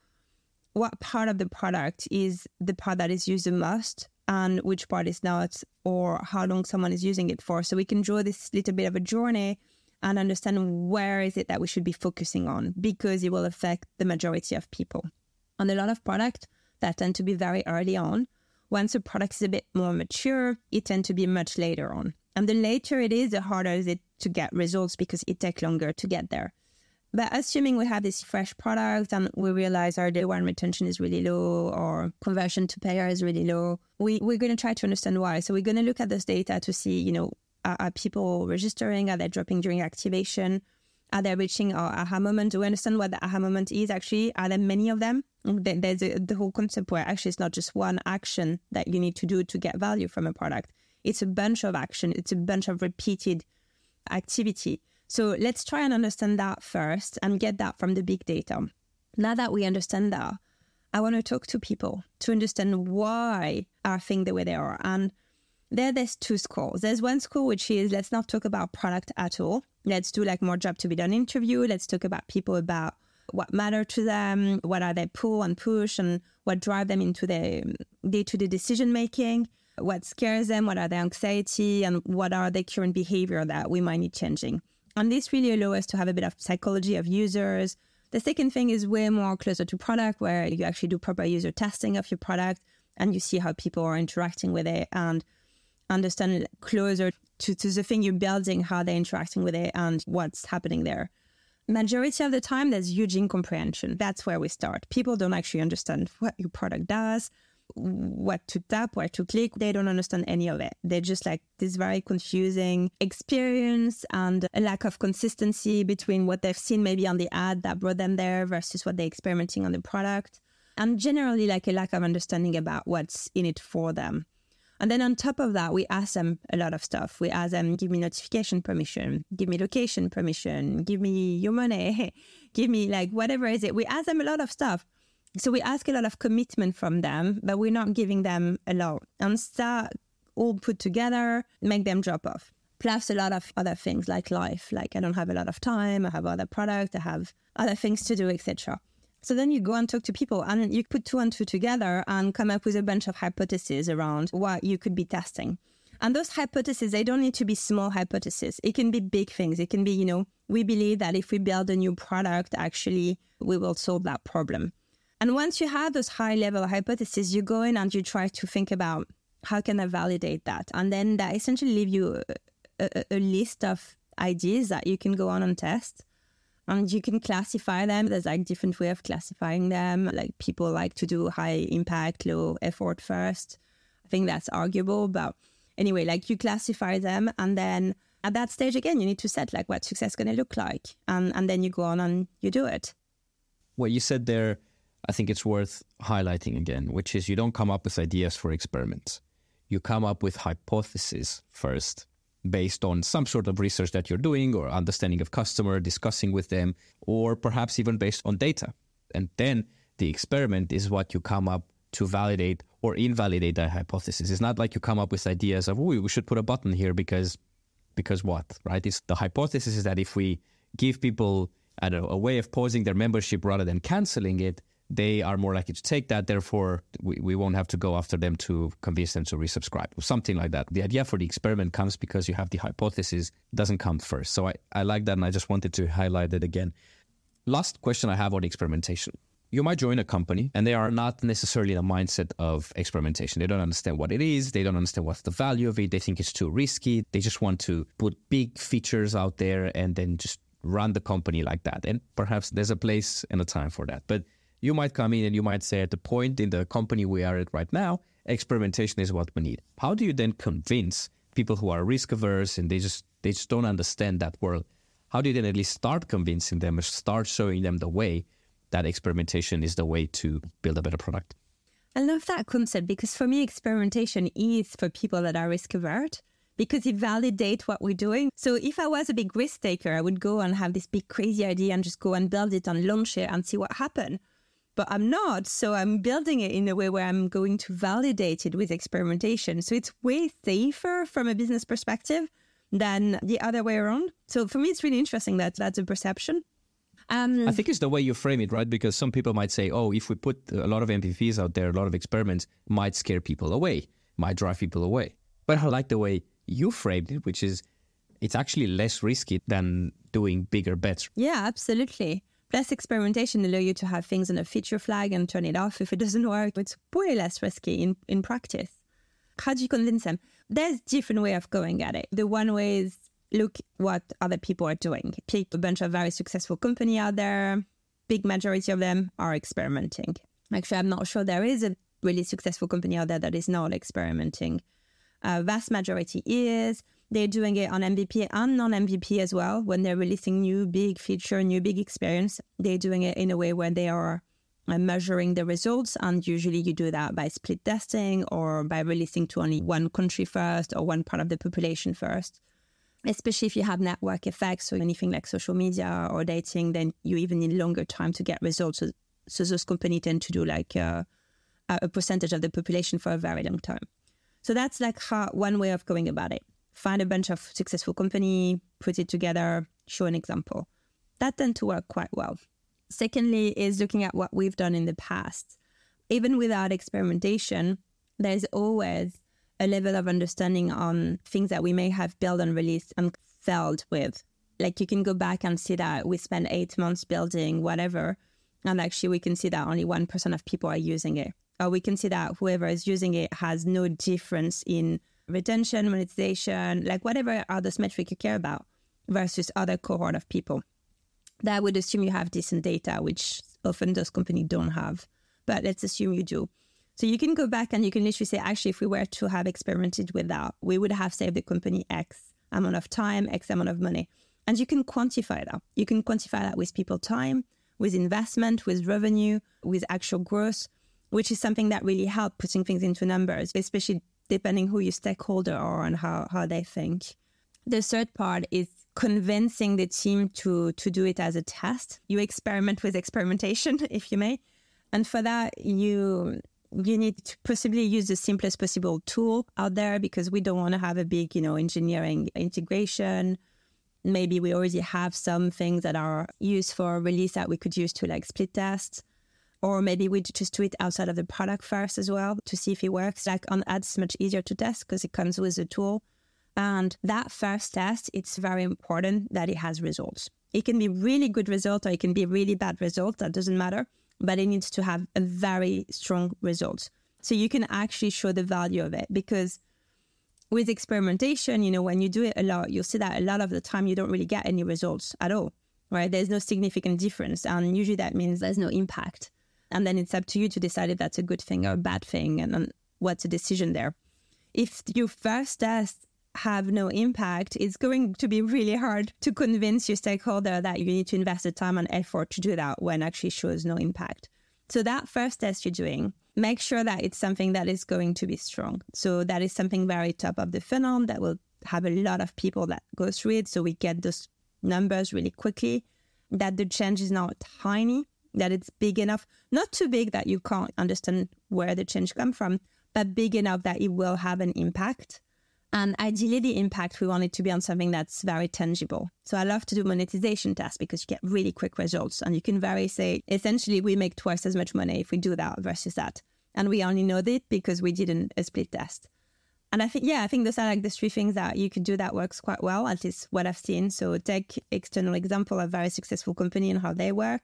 what part of the product is the part that is used the most and which part is not, or how long someone is using it for. So we can draw this little bit of a journey and understand where is it that we should be focusing on because it will affect the majority of people. On a lot of products that tend to be very early on, once a product is a bit more mature, it tend to be much later on. And the later it is, the harder is it to get results because it takes longer to get there. But assuming we have this fresh product and we realize our day one retention is really low or conversion to payer is really low, we, we're going to try to understand why. So we're going to look at this data to see, you know, are, are people registering? Are they dropping during activation? Are they reaching our aha moment? Do we understand what the aha moment is actually? Are there many of them? There's a, the whole concept where actually it's not just one action that you need to do to get value from a product. It's a bunch of action. It's a bunch of repeated activity. So let's try and understand that first and get that from the big data. Now that we understand that, I want to talk to people to understand why are things the way they are. And there, there's two schools. There's one school which is let's not talk about product at all. Let's do like more job to be done interview. Let's talk about people about what matter to them, what are their pull and push, and what drive them into their um, day to day decision making what scares them, what are their anxiety, and what are the current behavior that we might need changing. And this really allows us to have a bit of psychology of users. The second thing is way more closer to product, where you actually do proper user testing of your product and you see how people are interacting with it and understand closer to, to the thing you're building, how they're interacting with it and what's happening there. Majority of the time, there's huge incomprehension. That's where we start. People don't actually understand what your product does, what to tap, where to click. They don't understand any of it. They're just like this very confusing experience and a lack of consistency between what they've seen maybe on the ad that brought them there versus what they're experimenting on the product. And generally, like a lack of understanding about what's in it for them. And then on top of that, we ask them a lot of stuff. We ask them, give me notification permission, give me location permission, give me your money, give me like whatever is it. We ask them a lot of stuff. So we ask a lot of commitment from them, but we're not giving them a lot. And that all put together make them drop off. Plus a lot of other things like life, like I don't have a lot of time, I have other products, I have other things to do, etc. So then you go and talk to people and you put two and two together and come up with a bunch of hypotheses around what you could be testing. And those hypotheses, they don't need to be small hypotheses. It can be big things. It can be, you know, we believe that if we build a new product, actually, we will solve that problem. And once you have those high level hypotheses, you go in and you try to think about how can I validate that? And then that essentially leave you a, a, a list of ideas that you can go on and test. And you can classify them. There's like different way of classifying them. Like people like to do high impact, low effort first. I think that's arguable, but anyway, like you classify them and then at that stage again you need to set like what success is going to look like and and then you go on and you do it what you said there I think it's worth highlighting again, which is you don't come up with ideas for experiments. You come up with hypotheses first based on some sort of research that you're doing or understanding of customer, discussing with them, or perhaps even based on data. And then the experiment is what you come up to validate or invalidate that hypothesis. It's not like you come up with ideas of, oh, we should put a button here because because what, right? It's the hypothesis is that if we give people a, a way of pausing their membership rather than canceling it, they are more likely to take that. Therefore, we, we won't have to go after them to convince them to resubscribe or something like that. The idea for the experiment comes because you have the hypothesis, doesn't come first. So I, I like that. And I just wanted to highlight it again. Last question I have on experimentation. You might join a company and they are not necessarily in a mindset of experimentation. They don't understand what it is. They don't understand what's the value of it. They think it's too risky. They just want to put big features out there and then just run the company like that. And perhaps there's a place and a time for that. But you might come in and you might say, at the point in the company we are at right now, experimentation is what we need. How do you then convince people who are risk averse and they just they just don't understand that world? How do you then at least start convincing them or start showing them the way that experimentation is the way to build a better product? I love that concept because for me, experimentation is for people that are risk averse because it validates what we're doing. So if I was a big risk taker, I would go and have this big crazy idea and just go and build it and launch it and see what happened but I'm not. So I'm building it in a way where I'm going to validate it with experimentation. So it's way safer from a business perspective than the other way around. So for me, it's really interesting that that's a perception. Um, I think it's the way you frame it, right? Because some people might say, oh, if we put a lot of MVPs out there, a lot of experiments might scare people away, might drive people away. But I like the way you framed it, which is it's actually less risky than doing bigger bets. Yeah, absolutely. Plus, experimentation allow you to have things on a feature flag and turn it off if it doesn't work. It's way less risky in, in practice. How do you convince them? There's different way of going at it. The one way is look what other people are doing. Pick a bunch of very successful company out there. Big majority of them are experimenting. Actually, I'm not sure there is a really successful company out there that is not experimenting. A vast majority is. They're doing it on MVP and non MVP as well. When they're releasing new big feature, new big experience, they're doing it in a way where they are uh, measuring the results. And usually you do that by split testing or by releasing to only one country first or one part of the population first. Especially if you have network effects or anything like social media or dating, then you even need longer time to get results. So, so those companies tend to do like uh, a percentage of the population for a very long time. So that's like how, one way of going about it find a bunch of successful company, put it together, show an example. That tend to work quite well. Secondly, is looking at what we've done in the past. Even without experimentation, there's always a level of understanding on things that we may have built and released and failed with. Like you can go back and see that we spent eight months building whatever, and actually we can see that only 1% of people are using it. Or we can see that whoever is using it has no difference in retention, monetization, like whatever are those metrics you care about versus other cohort of people. That would assume you have decent data, which often those companies don't have. But let's assume you do. So you can go back and you can literally say, actually, if we were to have experimented with that, we would have saved the company X amount of time, X amount of money. And you can quantify that. You can quantify that with people time, with investment, with revenue, with actual growth, which is something that really helps putting things into numbers, especially depending who your stakeholder are and how, how they think. The third part is convincing the team to to do it as a test. You experiment with experimentation, if you may. And for that, you you need to possibly use the simplest possible tool out there because we don't want to have a big, you know, engineering integration. Maybe we already have some things that are used for release that we could use to like split test. Or maybe we just do it outside of the product first as well to see if it works. Like on ads, it's much easier to test because it comes with a tool. And that first test, it's very important that it has results. It can be really good result or it can be really bad result. That doesn't matter but it needs to have a very strong result. So you can actually show the value of it because with experimentation, you know, when you do it a lot, you'll see that a lot of the time you don't really get any results at all, right? There's no significant difference. And usually that means there's no impact. And then it's up to you to decide if that's a good thing or a bad thing and, what's the decision there. If your first test have no impact, it's going to be really hard to convince your stakeholder that you need to invest the time and effort to do that when actually shows no impact. So that first test you're doing, make sure that it's something that is going to be strong. So that is something very top of the funnel that will have a lot of people that go through it. So we get those numbers really quickly. That the change is not tiny, that it's big enough, not too big that you can't understand where the change come from, but big enough that it will have an impact and ideally, the impact we want it to be on something that's very tangible. So I love to do monetization tests because you get really quick results. And you can very say, essentially, we make twice as much money if we do that versus that. And we only know that because we didn't a split test. And I think, yeah, I think those are like the three things that you could do that works quite well, at least what I've seen. So take external example of very successful company and how they work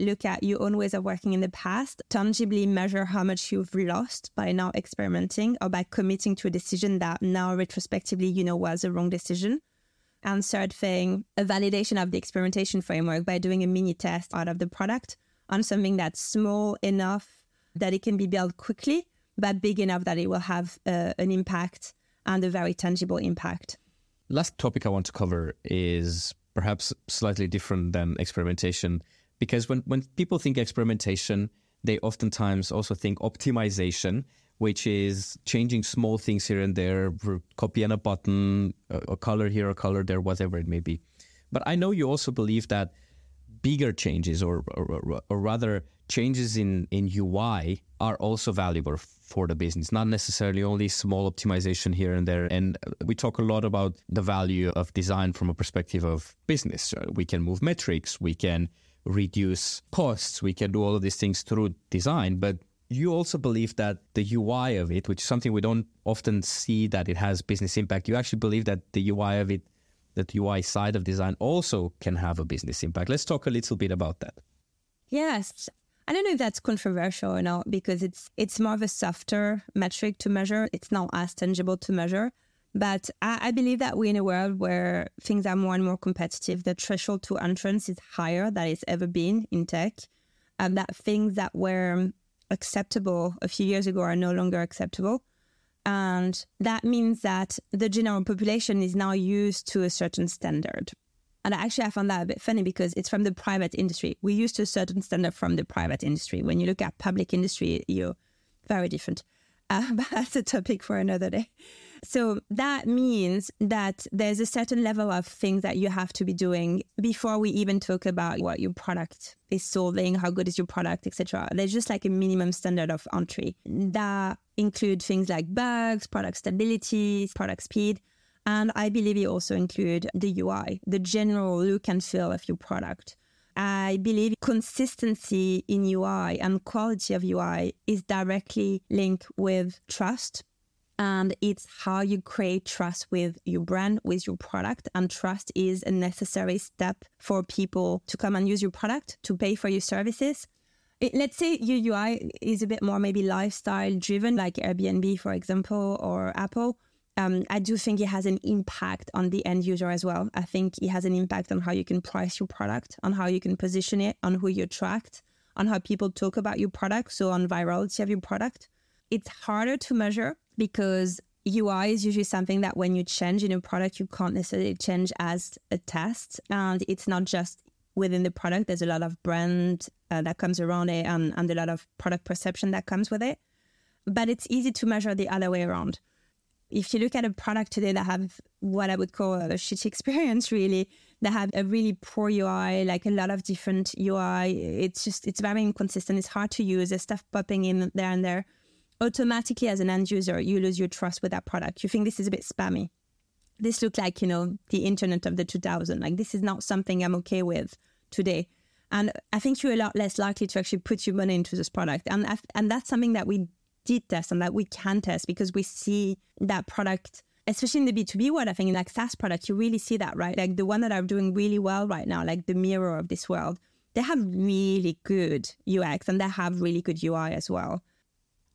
look at your own ways of working in the past, tangibly measure how much you've lost by now experimenting or by committing to a decision that now retrospectively you know was a wrong decision. And third thing, a validation of the experimentation framework by doing a mini test out of the product on something that's small enough that it can be built quickly, but big enough that it will have uh, an impact and a very tangible impact. Last topic I want to cover is perhaps slightly different than experimentation because when, when people think experimentation, they oftentimes also think optimization, which is changing small things here and there, copying a button, a, a color here, a color there, whatever it may be. But I know you also believe that bigger changes, or, or, or rather changes in, in UI, are also valuable for the business, not necessarily only small optimization here and there. And uh, we talk a lot about the value of design from a perspective of business. Uh, we can move metrics, we can reduce costs. We can do all of these things through design, but you also believe that the UI of it, which is something we don't often see that it has business impact, you actually believe that the UI of it, that UI side of design also can have a business impact. Let's talk a little bit about that. Yes. I don't know if that's controversial or not because it's it's more of a softer metric to measure. It's not as tangible to measure. But I, I, believe that we're in a world where things are more and more competitive. The threshold to entrance is higher than it's ever been in tech. And that things that were acceptable a few years ago are no longer acceptable. And that means that the general population is now used to a certain standard. And actually, I found that a bit funny because it's from the private industry. We're used to a certain standard from the private industry. When you look at public industry, you're very different. Uh, but that's a topic for another day. So that means that there's a certain level of things that you have to be doing before we even talk about what your product is solving, how good is your product, etc. There's just like a minimum standard of entry that include things like bugs, product stability, product speed. And I believe it also include the UI, the general look and feel of your product. I believe consistency in UI and quality of UI is directly linked with trust And it's how you create trust with your brand, with your product. And trust is a necessary step for people to come and use your product, to pay for your services. It, let's say your UI is a bit more maybe lifestyle driven, like Airbnb, for example, or Apple. Um, I do think it has an impact on the end user as well. I think it has an impact on how you can price your product, on how you can position it, on who you attract, on how people talk about your product, so on virality of your product. It's harder to measure because UI is usually something that when you change in a product, you can't necessarily change as a test. And it's not just within the product, there's a lot of brand uh, that comes around it and, and a lot of product perception that comes with it. But it's easy to measure the other way around. If you look at a product today that have what I would call a shitty experience, really, that have a really poor UI, like a lot of different UI, it's just, it's very inconsistent. It's hard to use. There's stuff popping in there and there automatically as an end user, you lose your trust with that product. You think this is a bit spammy. This looks like, you know, the internet of the 2000. Like this is not something I'm okay with today. And I think you're a lot less likely to actually put your money into this product. And, and that's something that we did test and that we can test because we see that product, especially in the B2B world, I think in like SaaS product, you really see that, right? Like the one that are doing really well right now, like the Miro of this world, they have really good UX and they have really good UI as well.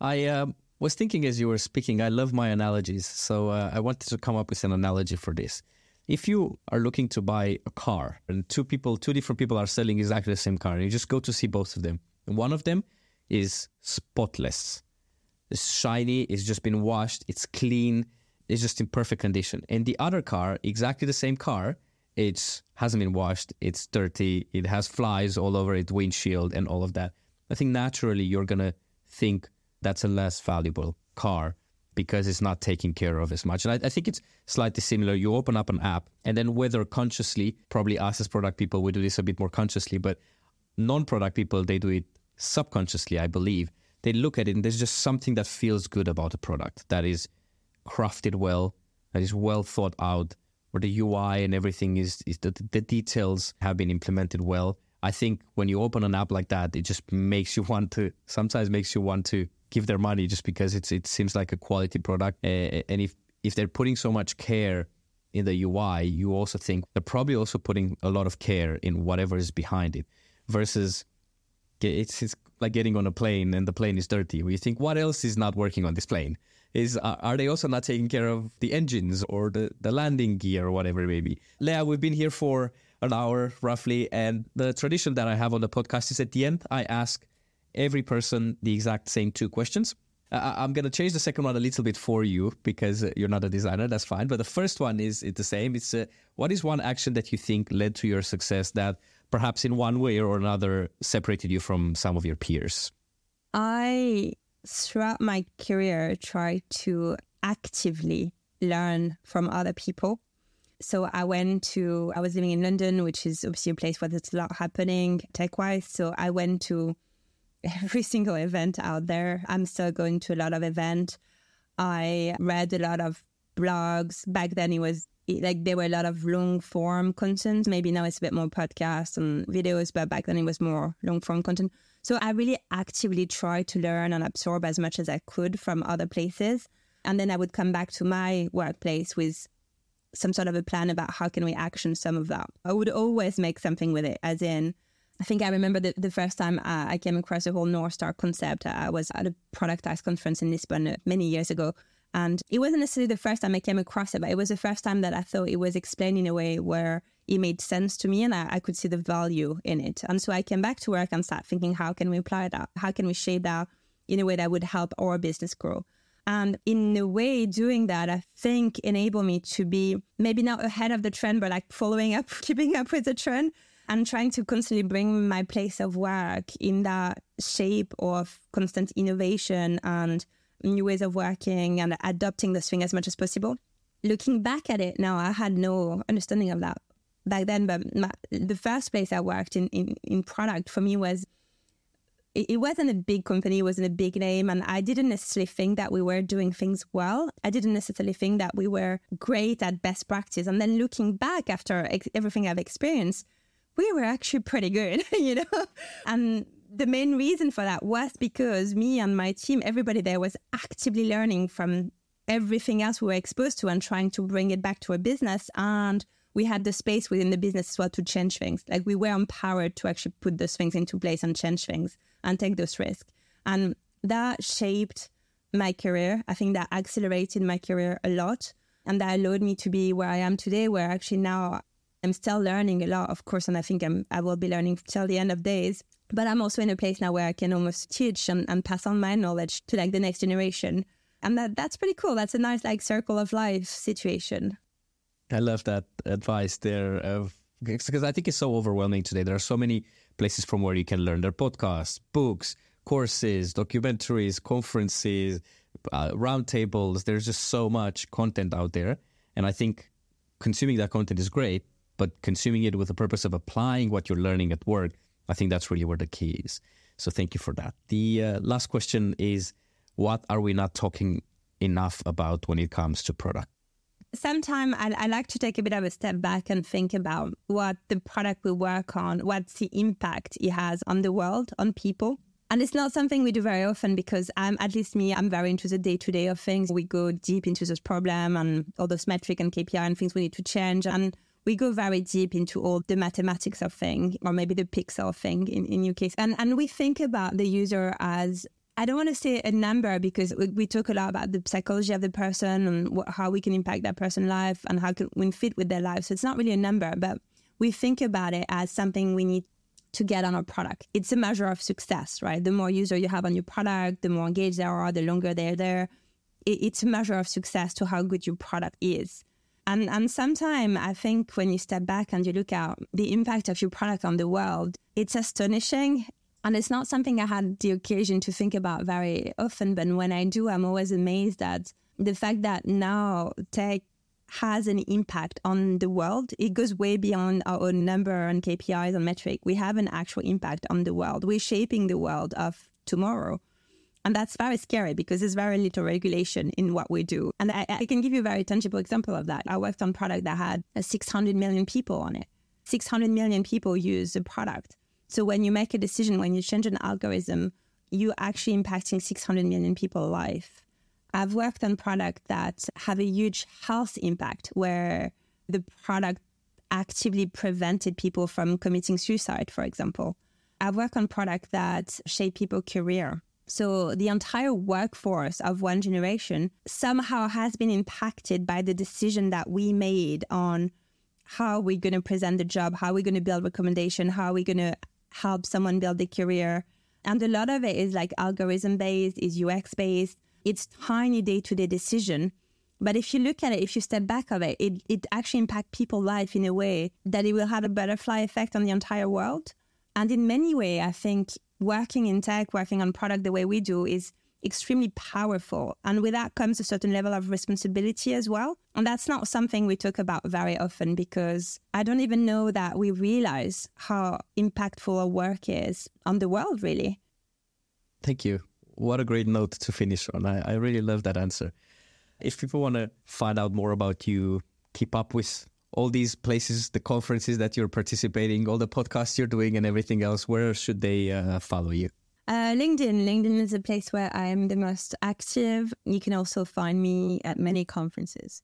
I um, was thinking as you were speaking, I love my analogies. So uh, I wanted to come up with an analogy for this. If you are looking to buy a car and two people, two different people are selling exactly the same car, and you just go to see both of them, and one of them is spotless, it's shiny, it's just been washed, it's clean, it's just in perfect condition. And the other car, exactly the same car, it hasn't been washed, it's dirty, it has flies all over its windshield and all of that. I think naturally you're gonna think that's a less valuable car because it's not taken care of as much. And I, I, think it's slightly similar. You open up an app, and then whether consciously, probably us as product people, we do this a bit more consciously, but non product people, they do it subconsciously, I believe. They look at it, and there's just something that feels good about a product that is crafted well, that is well thought out, where the UI and everything is, is the, the details have been implemented well. I think when you open an app like that, it just makes you want to, sometimes makes you want to give their money just because it's it seems like a quality product. Uh, and if if they're putting so much care in the UI, you also think they're probably also putting a lot of care in whatever is behind it. Versus, it's, it's like getting on a plane and the plane is dirty. You think, what else is not working on this plane? Is are they also not taking care of the engines or the the landing gear or whatever it may be? Lea, we've been here for an hour roughly, and the tradition that I have on the podcast is at the end I ask every person the exact same two questions. Uh, I'm going to change the second one a little bit for you because uh, you're not a designer. That's fine. But the first one is it's the same. It's uh, what is one action that you think led to your success that perhaps in one way or another separated you from some of your peers? I, throughout my career, try to actively learn from other people. So I went to, I was living in London, which is obviously a place where there's a lot happening tech wise. So I went to every single event out there. I'm still going to a lot of events. I read a lot of blogs. Back then, it was like there were a lot of long form content. Maybe now it's a bit more podcasts and videos, but back then it was more long form content. So I really actively tried to learn and absorb as much as I could from other places. And then I would come back to my workplace with some sort of a plan about how can we action some of that. I would always make something with it, as in I think I remember the, the first time uh, I came across the whole North Star concept. I was at a Productized conference in Lisbon uh, many years ago. And it wasn't necessarily the first time I came across it, but it was the first time that I thought it was explained in a way where it made sense to me and I, I could see the value in it. And so I came back to work and started thinking, how can we apply that? How can we shape that in a way that would help our business grow? And in a way, doing that, I think enabled me to be maybe not ahead of the trend, but like following up, keeping up with the trend I'm trying to constantly bring my place of work in that shape of constant innovation and new ways of working and adopting this thing as much as possible. Looking back at it now, I had no understanding of that back then. But my, the first place I worked in, in, in product for me was it, wasn't a big company, it wasn't a big name, and I didn't necessarily think that we were doing things well. I didn't necessarily think that we were great at best practice. And then looking back after ex- everything I've experienced, we were actually pretty good, you know? And the main reason for that was because me and my team, everybody there was actively learning from everything else we were exposed to and trying to bring it back to a business. And we had the space within the business as well to change things. Like we were empowered to actually put those things into place and change things and take those risks. And that shaped my career. I think that accelerated my career a lot. And that allowed me to be where I am today, where actually now I'm still learning a lot, of course, and I think I'm, I will be learning till the end of days. But I'm also in a place now where I can almost teach and, and pass on my knowledge to like the next generation. And that, that's pretty cool. That's a nice like circle of life situation. I love that advice there of because I think it's so overwhelming today. There are so many places from where you can learn. There are podcasts, books, courses, documentaries, conferences, uh, roundtables. There's just so much content out there, and I think consuming that content is great but consuming it with the purpose of applying what you're learning at work, I think that's really where the key is. So thank you for that. The uh, last question is what are we not talking enough about when it comes to product? Sometimes I, I, like to take a bit of a step back and think about what the product we work on, what's the impact it has on the world, on people. And it's not something we do very often because I'm, at least me, I'm very into the day to day of things. We go deep into this problem and all those metric and KPI and things we need to change. And we go very deep into all the mathematics of thing, or maybe the pixel thing in, in your case. And, and we think about the user as I don't want to say a number because we, we, talk a lot about the psychology of the person and what, how we can impact that person's life and how can we fit with their life. So it's not really a number, but we think about it as something we need to get on our product. It's a measure of success, right? The more user you have on your product, the more engaged they are, the longer they're there. It, it's a measure of success to how good your product is. And, and sometimes I think when you step back and you look at the impact of your product on the world, it's astonishing. And it's not something I had the occasion to think about very often. But when I do, I'm always amazed at the fact that now tech has an impact on the world. It goes way beyond our own number and KPIs and metric. We have an actual impact on the world. We're shaping the world of tomorrow. And that's very scary because there's very little regulation in what we do. And I, I, can give you a very tangible example of that. I worked on product that had 600 million people on it. 600 million people use the product. So when you make a decision, when you change an algorithm, you're actually impacting 600 million people's life. I've worked on products that have a huge health impact where the product actively prevented people from committing suicide, for example. I've worked on products that shape people's career so the entire workforce of one generation somehow has been impacted by the decision that we made on how we're going to present the job, how we're going to build recommendation, how we're going to help someone build a career. And a lot of it is like algorithm based, is UX based. It's tiny day to day decision. But if you look at it, if you step back of it, it, it actually impacts people's life in a way that it will have a butterfly effect on the entire world. And in many ways, I think working in tech, working on product the way we do is extremely powerful. And with that comes a certain level of responsibility as well. And that's not something we talk about very often because I don't even know that we realize how impactful our work is on the world, really. Thank you. What a great note to finish on. I, I really love that answer. If people want to find out more about you, keep up with all these places, the conferences that you're participating, all the podcasts you're doing, and everything else, where should they uh, follow you? Uh, LinkedIn. LinkedIn is a place where I am the most active. You can also find me at many conferences.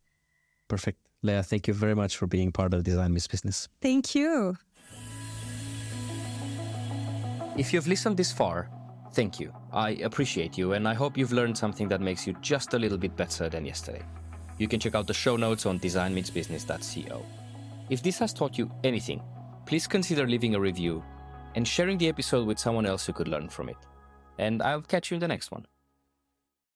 Perfect. Lea, thank you very much for being part of Design Meets Business. Thank you. If you've listened this far, thank you. I appreciate you, and I hope you've learned something that makes you just a little bit better than yesterday. You can check out the show notes on designmeetsbusiness.co. If this has taught you anything, please consider leaving a review and sharing the episode with someone else who could learn from it. And I'll catch you in the next one.